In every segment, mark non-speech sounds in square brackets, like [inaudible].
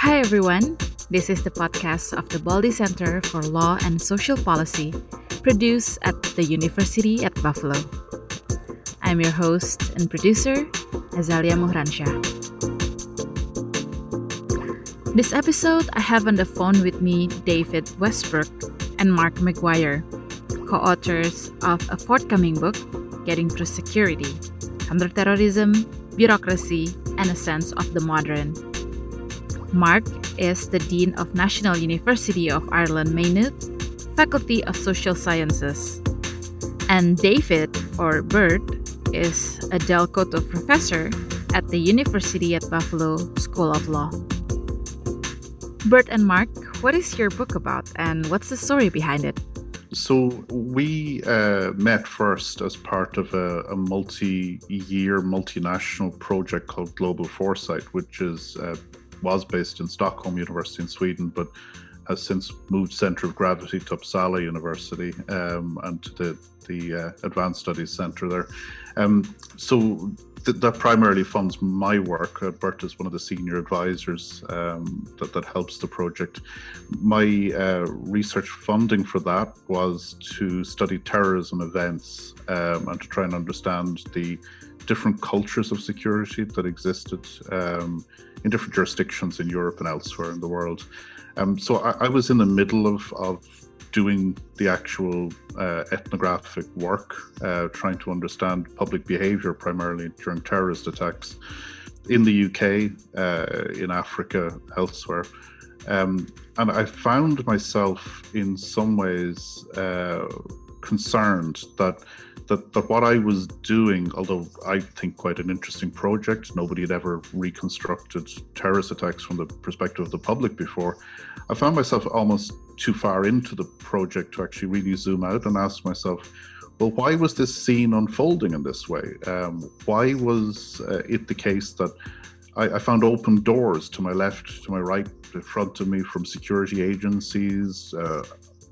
Hi, everyone. This is the podcast of the Baldy Center for Law and Social Policy, produced at the University at Buffalo. I'm your host and producer, Azalia Muhransyah. This episode, I have on the phone with me David Westbrook and Mark Maguire, co authors of a forthcoming book, Getting Through Security Counterterrorism, Bureaucracy, and a Sense of the Modern. Mark is the Dean of National University of Ireland Maynooth, Faculty of Social Sciences. And David, or Bert, is a Del Cotto Professor at the University at Buffalo School of Law. Bert and Mark, what is your book about and what's the story behind it? So we uh, met first as part of a, a, multi-year, multinational project called Global Foresight, which is uh, was based in Stockholm University in Sweden, but has since moved center of gravity to Uppsala University um, and to the, the uh, Advanced Studies Center there. Um, so th- that primarily funds my work. Uh, Bert is one of the senior advisors um, that, that helps the project. My uh, research funding for that was to study terrorism events um, and to try and understand the different cultures of security that existed um, in different jurisdictions in Europe and elsewhere in the world. Um, so I, I, was in the middle of, of doing the actual uh, ethnographic work, uh, trying to understand public behavior primarily during terrorist attacks in the UK, uh, in Africa, elsewhere. Um, and I found myself in some ways uh, concerned that that, that what I was doing, although I think quite an interesting project, nobody had ever reconstructed terrorist attacks from the perspective of the public before. I found myself almost too far into the project to actually really zoom out and ask myself, well, why was this scene unfolding in this way? Um, why was uh, it the case that I, I, found open doors to my left, to my right, in front of me from security agencies, uh,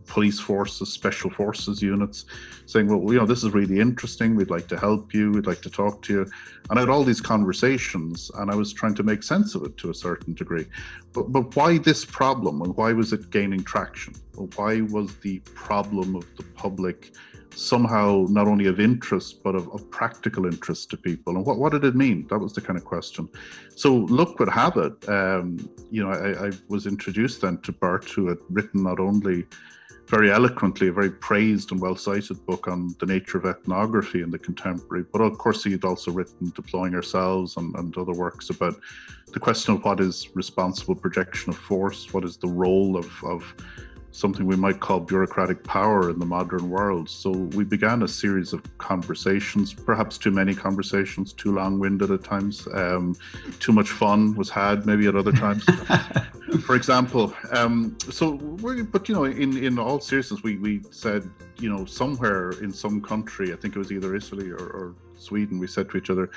police forces, special forces units, saying, well, you know, this is really interesting. We'd like to help you. We'd like to talk to you. And I had all these conversations and I was trying to make sense of it to a certain degree. But, but why this problem and why was it gaining traction? Well, why was the problem of the public somehow not only of interest but of, of, practical interest to people. And what, what did it mean? That was the kind of question. So luck would have it um, you know I, I, was introduced then to bert who had written not only very eloquently a very praised and well cited book on the nature of ethnography in the contemporary. But of course, he had also written Deploying Ourselves and, and other works about the question of what is responsible projection of force, what is the role of, of something we might call bureaucratic power in the modern world. So we began a series of conversations, perhaps too many conversations, too long winded at times. Um, too much fun was had maybe at other times. [laughs] For example, um, so we but you know, in, in all seriousness, we, we said, you know, somewhere in some country, I think it was either Italy or, or Sweden, we said to each other,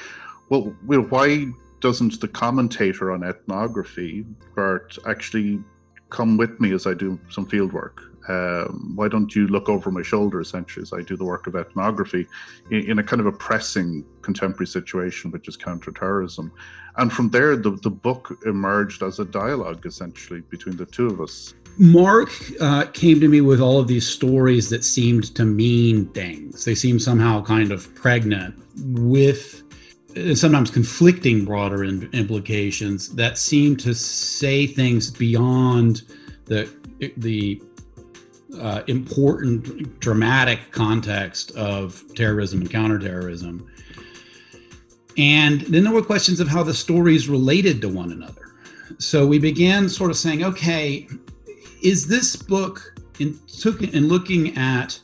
well, well, why doesn't the commentator on ethnography, Bert, actually come with me as I do some field work. Um, why don't you look over my shoulder essentially as I do the work of ethnography in, in, a kind of a pressing contemporary situation, which is counterterrorism? And from there, the, the book emerged as a dialogue essentially between the two of us. Mark uh, came to me with all of these stories that seemed to mean things. They seemed somehow kind of pregnant with sometimes conflicting broader in, implications that seem to say things beyond the the uh, important dramatic context of terrorism and counterterrorism. And then there were questions of how the stories related to one another. So we began sort of saying, okay, is this book in took in looking at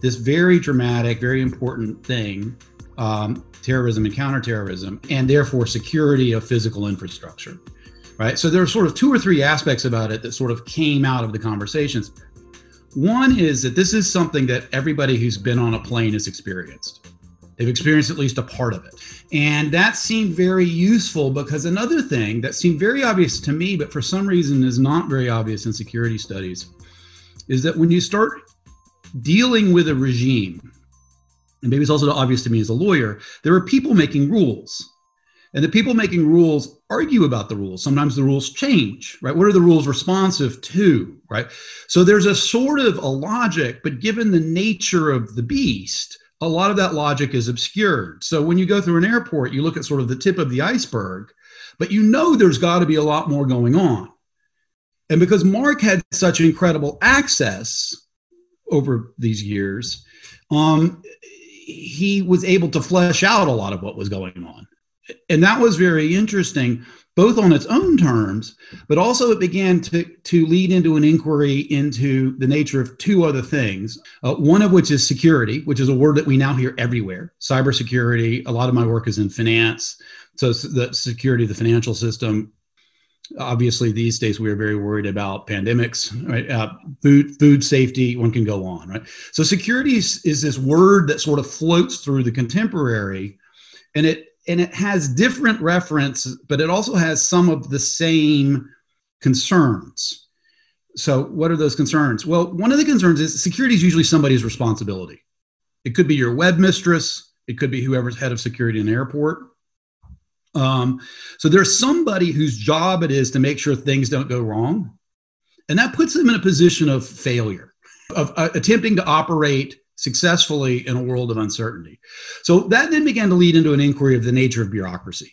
this very dramatic, very important thing um, terrorism and counterterrorism, and therefore security of physical infrastructure. Right. So there are sort of two or three aspects about it that sort of came out of the conversations. One is that this is something that everybody who's been on a plane has experienced. They've experienced at least a part of it. And that seemed very useful because another thing that seemed very obvious to me, but for some reason is not very obvious in security studies, is that when you start dealing with a regime and maybe it's also obvious to me as a lawyer, there are people making rules. And the people making rules argue about the rules. Sometimes the rules change, right? What are the rules responsive to, right? So there's a sort of a logic, but given the nature of the beast, a lot of that logic is obscured. So when you go through an airport, you look at sort of the tip of the iceberg, but you know there's got to be a lot more going on. And because Mark had such incredible access over these years, um, he was able to flesh out a lot of what was going on. And that was very interesting, both on its own terms, but also it began to, to lead into an inquiry into the nature of two other things. Uh, one of which is security, which is a word that we now hear everywhere. Cybersecurity, a lot of my work is in finance. So the security of the financial system, obviously these days we are very worried about pandemics right? Uh, food food safety one can go on right? So security is, is this word that sort of floats through the contemporary and it and it has different reference but it also has some of the same concerns. So what are those concerns? Well one of the concerns is security is usually somebody's responsibility. It could be your web mistress it could be whoever's head of security in an airport um, so there's somebody whose job it is to make sure things don't go wrong. And that puts them in a position of failure, of uh, attempting to operate successfully in a world of uncertainty. So that then began to lead into an inquiry of the nature of bureaucracy,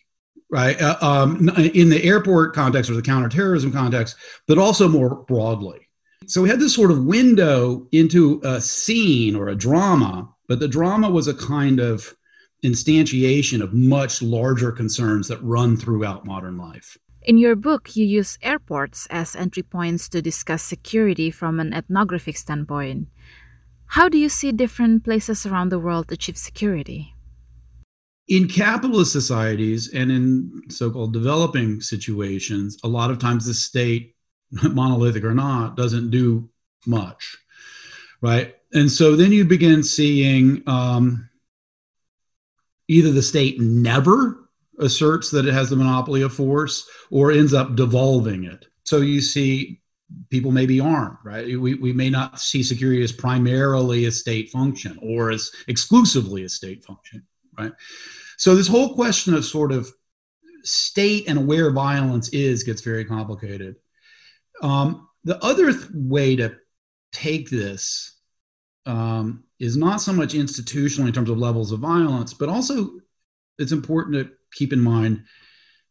right? Uh, um, in the airport context or the counterterrorism context, but also more broadly. So we had this sort of window into a scene or a drama, but the drama was a kind of instantiation of much larger concerns that run throughout modern life. In your book, you use airports as entry points to discuss security from an ethnographic standpoint. How do you see different places around the world achieve security? In capitalist societies and in so called developing situations, a lot of times the state, [laughs] monolithic or not, doesn't do much, right? And so then you begin seeing um, either the state never asserts that it has the monopoly of force or ends up devolving it. So you see people may be armed, right? We, we may not see security as primarily a state function or as exclusively a state function, right? So this whole question of sort of state and where violence is gets very complicated. Um, the other th- way to take this um, is not so much institutional in terms of levels of violence, but also it's important to keep in mind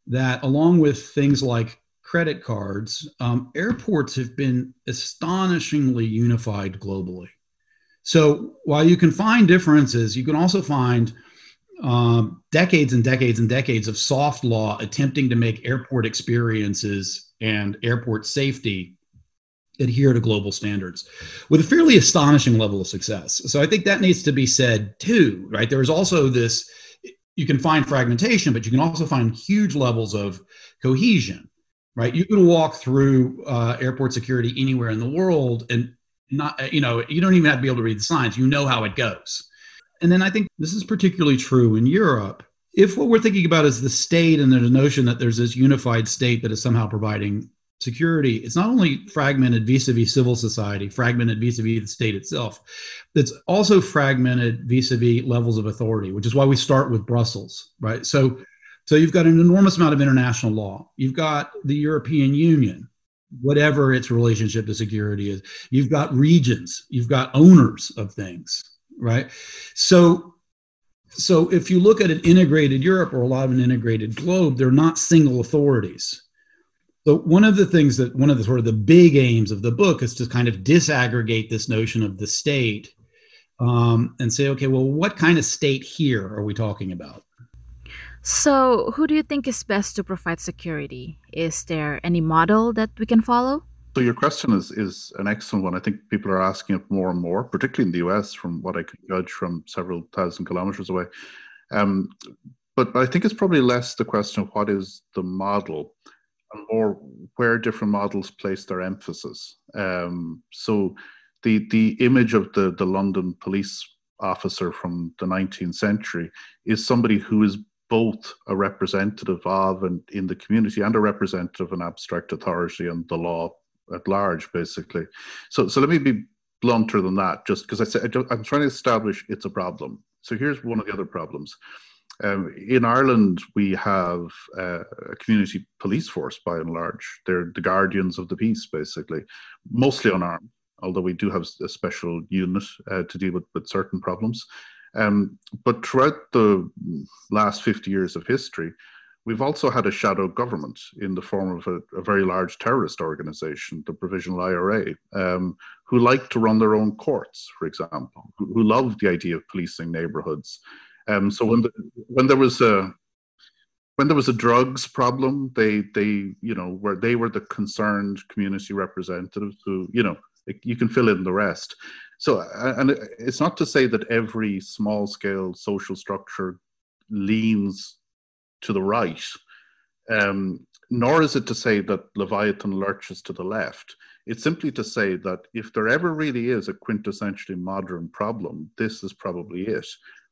that along with things like credit cards, um, airports have been astonishingly unified globally. So while you can find differences, you can also find um, decades and decades and decades of soft law attempting to make airport experiences and airport safety adhere to global standards with a fairly astonishing level of success. So I think that needs to be said too, right? There is also this you can find fragmentation, but you can also find huge levels of cohesion, right? You can walk through uh, airport security anywhere in the world and not, you know, you don't even have to be able to read the signs. You know how it goes. And then I think this is particularly true in Europe. If what we're thinking about is the state and a notion that there's this unified state that is somehow providing security, it's not only fragmented vis a vis civil society, fragmented vis a vis the state itself, it's also fragmented vis a vis levels of authority, which is why we start with Brussels, right? So, so you've got an enormous amount of international law. You've got the European Union, whatever its relationship to security is. You've got regions, you've got owners of things, right? So, so if you look at an integrated Europe or a lot of an integrated globe, they're not single authorities so one of the things that one of the sort of the big aims of the book is to kind of disaggregate this notion of the state um, and say, okay, well, what kind of state here are we talking about? So, who do you think is best to provide security? Is there any model that we can follow? So your question is is an excellent one. I think people are asking it more and more, particularly in the US, from what I can judge from several thousand kilometers away. Um, but I think it's probably less the question of what is the model or where different models place their emphasis. Um, so the the image of the the London police officer from the 19th century is somebody who is both a representative of and in the community and a representative of an abstract authority and the law at large, basically. So so let me be blunter than that, just because I say I'm trying to establish it's a problem. So here's one of the other problems. Um, in Ireland, we have uh, a community police force by and large. They're the guardians of the peace, basically, mostly unarmed, although we do have a special unit uh, to deal with, with certain problems. Um, but throughout the last 50 years of history, we've also had a shadow government in the form of a, a very large terrorist organization, the Provisional IRA, um, who like to run their own courts, for example, who, who love the idea of policing neighborhoods. Um, so when the, when there was a when there was a drugs problem, they they you know where they were the concerned community representatives who you know you can fill in the rest. So, and it's not to say that every small scale social structure leans to the right, um, nor is it to say that Leviathan lurches to the left. It's simply to say that if there ever really is a quintessentially modern problem, this is probably it,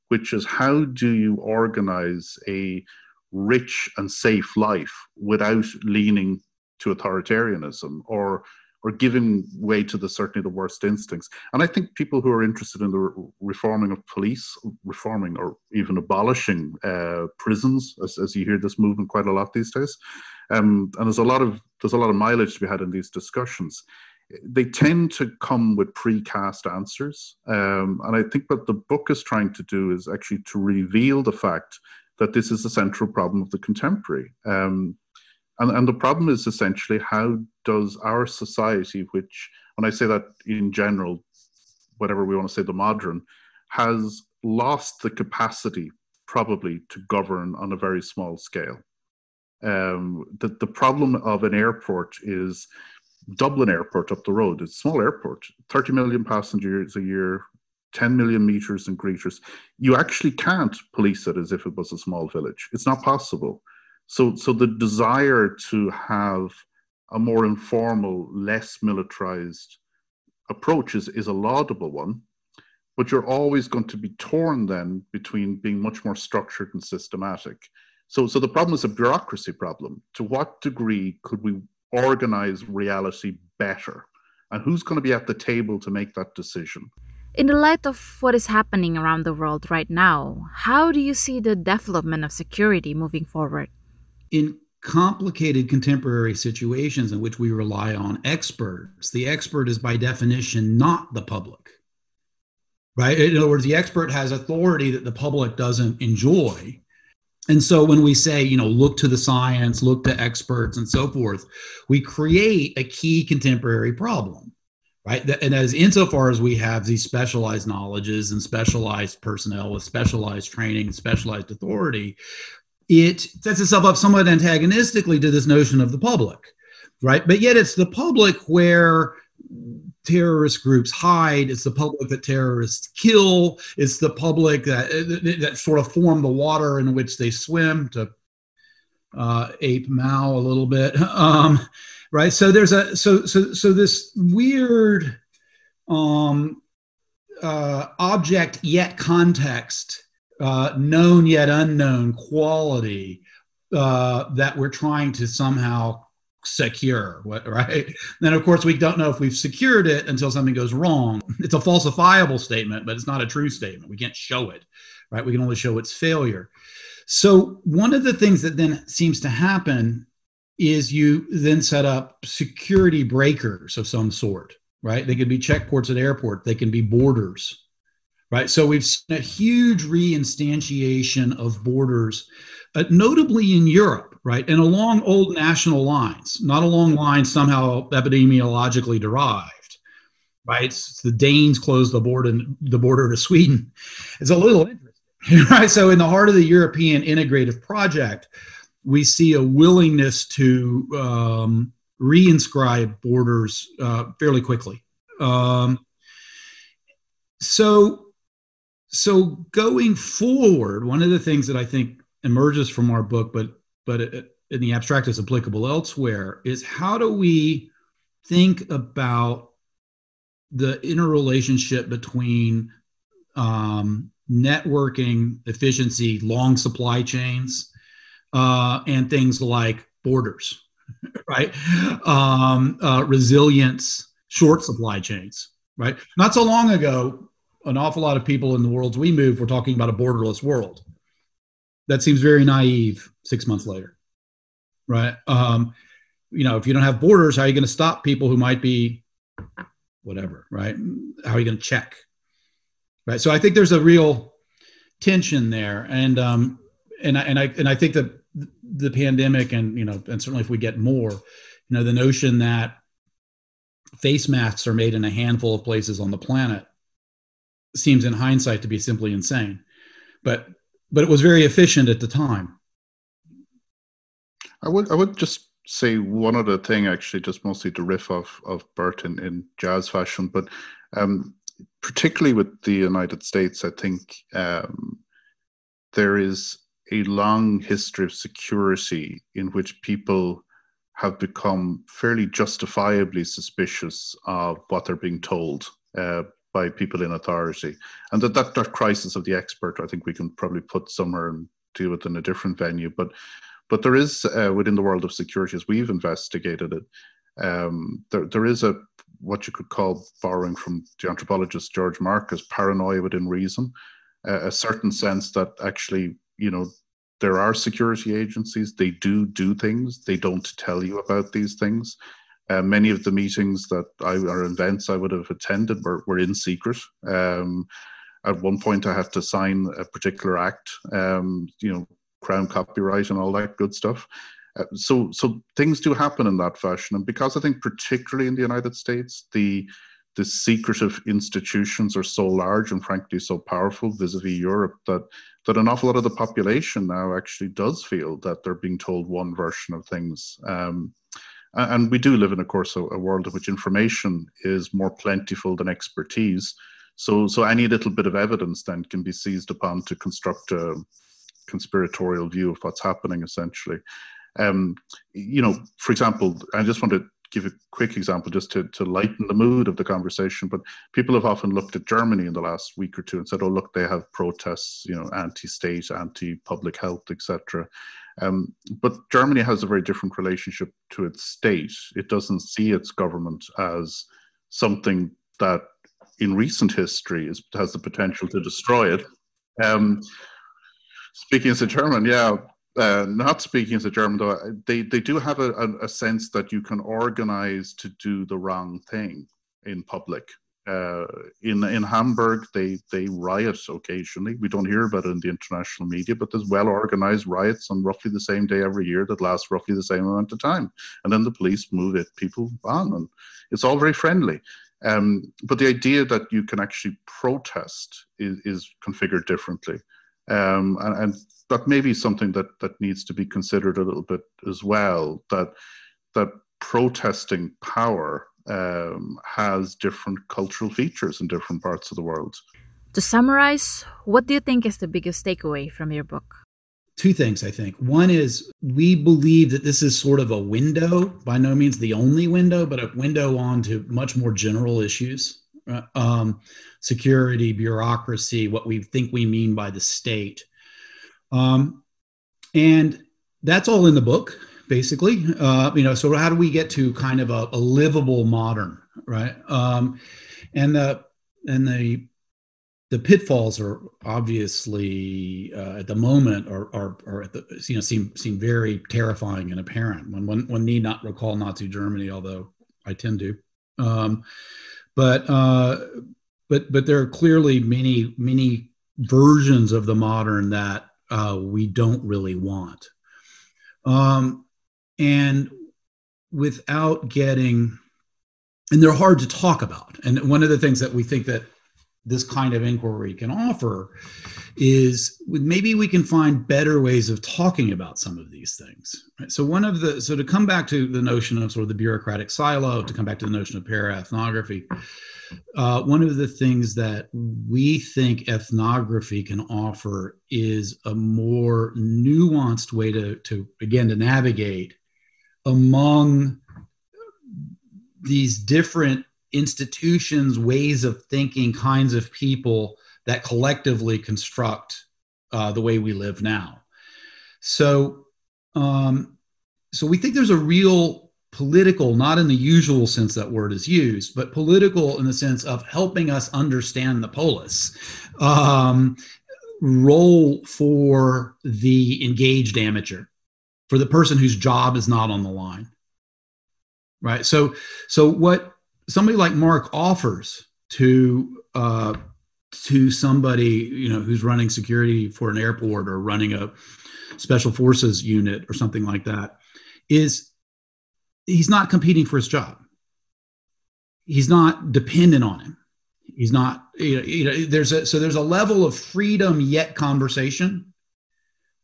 which is how do you organize a rich and safe life without leaning to authoritarianism or or giving way to the certainly the worst instincts. And I think people who are interested in the re- reforming of police, reforming or even abolishing uh, prisons, as, as, you hear this movement quite a lot these days, um, and there's a lot of there's a lot of mileage to be had in these discussions. They tend to come with precast answers, um, and I think what the book is trying to do is actually to reveal the fact that this is a central problem of the contemporary. Um, and, and the problem is essentially how does our society, which, when I say that in general, whatever we want to say, the modern, has lost the capacity probably to govern on a very small scale. Um, the, the problem of an airport is Dublin Airport up the road. It's a small airport, 30 million passengers a year, 10 million meters and greeters. You actually can't police it as if it was a small village. It's not possible. So, so the desire to have a more informal, less militarized approach is, is a laudable one, but you're always going to be torn then between being much more structured and systematic. So, so the problem is a bureaucracy problem. To what degree could we organize reality better? And who's going to be at the table to make that decision? In the light of what is happening around the world right now, how do you see the development of security moving forward? in complicated contemporary situations in which we rely on experts, the expert is by definition not the public. Right? In other words, the expert has authority that the public doesn't enjoy. And so when we say, you know, look to the science, look to experts, and so forth, we create a key contemporary problem, right? And as insofar as we have these specialized knowledges and specialized personnel with specialized training and specialized authority, it sets itself up somewhat antagonistically to this notion of the public, right? But yet it's the public where terrorist groups hide. It's the public that terrorists kill. It's the public that that sort of form the water in which they swim to uh, ape Mao a little bit, [laughs] um, right? So there's a so so so this weird um, uh, object yet context uh, known yet unknown quality uh, that we're trying to somehow secure [laughs] right? Then of course we don't know if we've secured it until something goes wrong. It's a falsifiable statement but it's not a true statement. We can't show it right? We can only show its failure. So one of the things that then seems to happen is you then set up security breakers of some sort right? They could be checkpoints at airport. They can be borders right? So we've seen a huge reinstantiation of borders, uh, notably in Europe, right? And along old national lines, not along lines somehow epidemiologically derived, right? It's the Danes closed the border, the border to Sweden. It's a little interesting, [laughs] right? So in the heart of the European integrative project, we see a willingness to um, reinscribe borders uh, fairly quickly. Um, so so going forward, one of the things that I think emerges from our book, but but in the abstract is applicable elsewhere, is how do we think about the interrelationship between um, networking efficiency, long supply chains, uh, and things like borders, [laughs] right? Um, uh, resilience, short supply chains, right? Not so long ago, an awful lot of people in the worlds we move were talking about a borderless world that seems very naive six months later, right? Um, you know, if you don't have borders, how are you going to stop people who might be whatever, right? How are you going to check? Right. So I think there's a real tension there, and um, and I and I and I think that the pandemic, and you know, and certainly if we get more, you know, the notion that face masks are made in a handful of places on the planet seems in hindsight to be simply insane, but but it was very efficient at the time. I would I would just say one other thing actually, just mostly to riff off of Bert in, in jazz fashion, but um, particularly with the United States, I think um, there is a long history of security in which people have become fairly justifiably suspicious of what they're being told uh, by people in authority. And that, that, that crisis of the expert, I think we can probably put somewhere and deal with in a different venue. But but there is uh, within the world of security, as we've investigated it, um, there there is a what you could call borrowing from the anthropologist George Marcus paranoia within reason, uh, a certain sense that actually you know there are security agencies they do do things they don't tell you about these things uh, many of the meetings that I or events I would have attended were, were in secret. Um, at one point, I had to sign a particular act, um, you know, crown copyright and all that good stuff. Uh, so, so things do happen in that fashion, and because I think, particularly in the United States, the the secretive institutions are so large and frankly so powerful vis-a-vis Europe that that an awful lot of the population now actually does feel that they're being told one version of things. Um, and we do live in, of course, a, a, world in which information is more plentiful than expertise. So, so any little bit of evidence then can be seized upon to construct a conspiratorial view of what's happening, essentially. Um, you know, for example, I just want to give a quick example just to, to lighten the mood of the conversation. But people have often looked at Germany in the last week or two and said, "Oh, look, they have protests, you know, anti-state, anti-public health, etc." Um, but Germany has a very different relationship to its state. It doesn't see its government as something that, in recent history, is, has the potential to destroy it. Um, speaking as a German, yeah, uh, not speaking as a German though, they they do have a, a, a sense that you can organize to do the wrong thing in public uh, in in Hamburg, they they riot occasionally. We don't hear about it in the international media, but there's well organized riots on roughly the same day every year that last roughly the same amount of time, and then the police move it people on, and it's all very friendly. Um, but the idea that you can actually protest is, is configured differently, um, and, and that may be something that that needs to be considered a little bit as well. That that protesting power um, has different cultural features in different parts of the world. To summarize, what do you think is the biggest takeaway from your book? Two things, I think. One is we believe that this is sort of a window, by no means the only window, but a window onto much more general issues uh, um, security, bureaucracy, what we think we mean by the state. Um, and that's all in the book basically. Uh, you know, so how do we get to kind of a, a livable modern, right? Um, and the and the the pitfalls are obviously uh, at the moment are, are, are at the you know seem seem very terrifying and apparent. One, one one need not recall Nazi Germany, although I tend to. Um, but uh, but but there are clearly many many versions of the modern that uh, we don't really want. Um, and without getting and they're hard to talk about and one of the things that we think that this kind of inquiry can offer is maybe we can find better ways of talking about some of these things right? so one of the so to come back to the notion of sort of the bureaucratic silo to come back to the notion of para-ethnography uh, one of the things that we think ethnography can offer is a more nuanced way to, to again to navigate among these different institutions, ways of thinking, kinds of people that collectively construct uh, the way we live now. So, um, so we think there's a real political, not in the usual sense that word is used, but political in the sense of helping us understand the polis, um, role for the engaged amateur, for the person whose job is not on the line. Right. So, so what somebody like Mark offers to uh, to somebody you know who's running security for an airport or running a special forces unit or something like that is he's not competing for his job he's not dependent on him he's not you know, you know there's a so there's a level of freedom yet conversation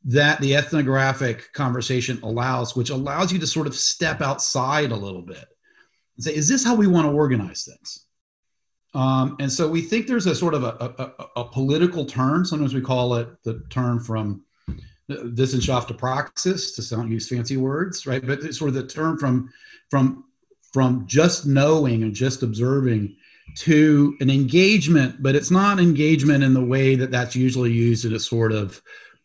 that the ethnographic conversation allows which allows you to sort of step outside a little bit and say is this how we want to organize things um, and so we think there's a sort of a, a, a, political turn. Sometimes we call it the turn from Wissenschaft to Praxis to sound use fancy words, right? But it's sort of the turn from from from just knowing and just observing to an engagement, but it's not engagement in the way that that's usually used in a sort of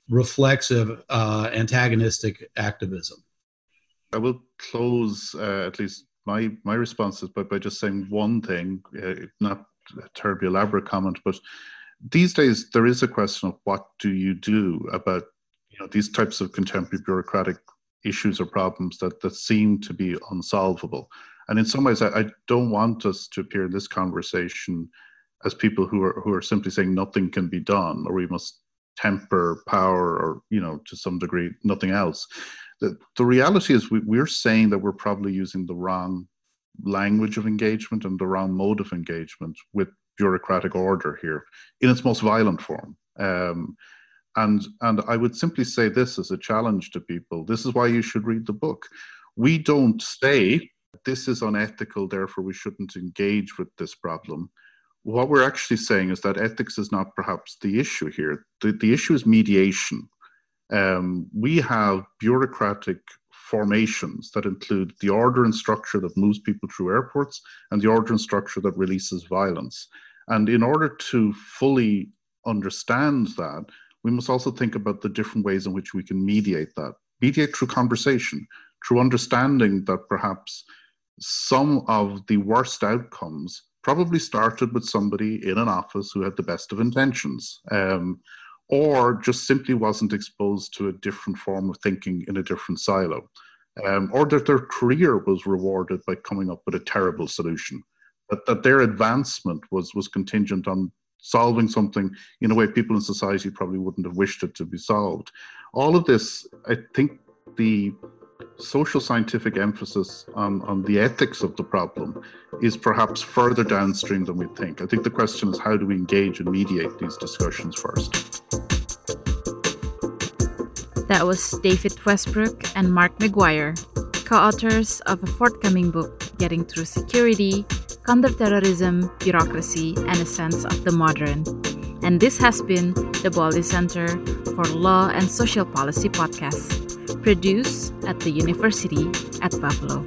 reflexive, uh, antagonistic activism. I will close uh, at least my my response is by, by just saying one thing, uh, not a terribly elaborate comment, but these days there is a question of what do you do about you know these types of contemporary bureaucratic issues or problems that that seem to be unsolvable. And in some ways, I, I don't want us to appear in this conversation as people who are who are simply saying nothing can be done or we must temper power or you know to some degree nothing else the, the reality is we, we're saying that we're probably using the wrong language of engagement and the wrong mode of engagement with bureaucratic order here in its most violent form. Um, and and I would simply say this as a challenge to people. This is why you should read the book. We don't say this is unethical, therefore we shouldn't engage with this problem. What we're actually saying is that ethics is not perhaps the issue here. The, the issue is mediation. Um, we have bureaucratic formations that include the order and structure that moves people through airports and the order and structure that releases violence. And in order to fully understand that, we must also think about the different ways in which we can mediate that. Mediate through conversation, through understanding that perhaps some of the worst outcomes probably started with somebody in an office who had the best of intentions. Um, or just simply wasn't exposed to a different form of thinking in a different silo, um, or that their career was rewarded by coming up with a terrible solution, that, that their advancement was, was contingent on solving something in a way people in society probably wouldn't have wished it to be solved. All of this, I think the social scientific emphasis on, on the ethics of the problem is perhaps further downstream than we think. I think the question is how do we engage and mediate these discussions first? That was David Westbrook and Mark Maguire, co authors of a forthcoming book, Getting Through Security Counterterrorism, Bureaucracy, and a Sense of the Modern. And this has been the Baldy Center for Law and Social Policy podcast produced at the University at Buffalo.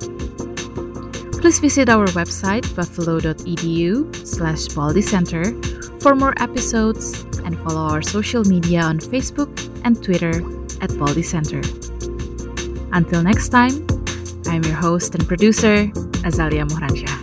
Please visit our website buffalo.edu slash Baldy Center for more episodes and follow our social media on Facebook and Twitter at Baldy Center. Until next time, I'm your host and producer, Azalia Moransyah.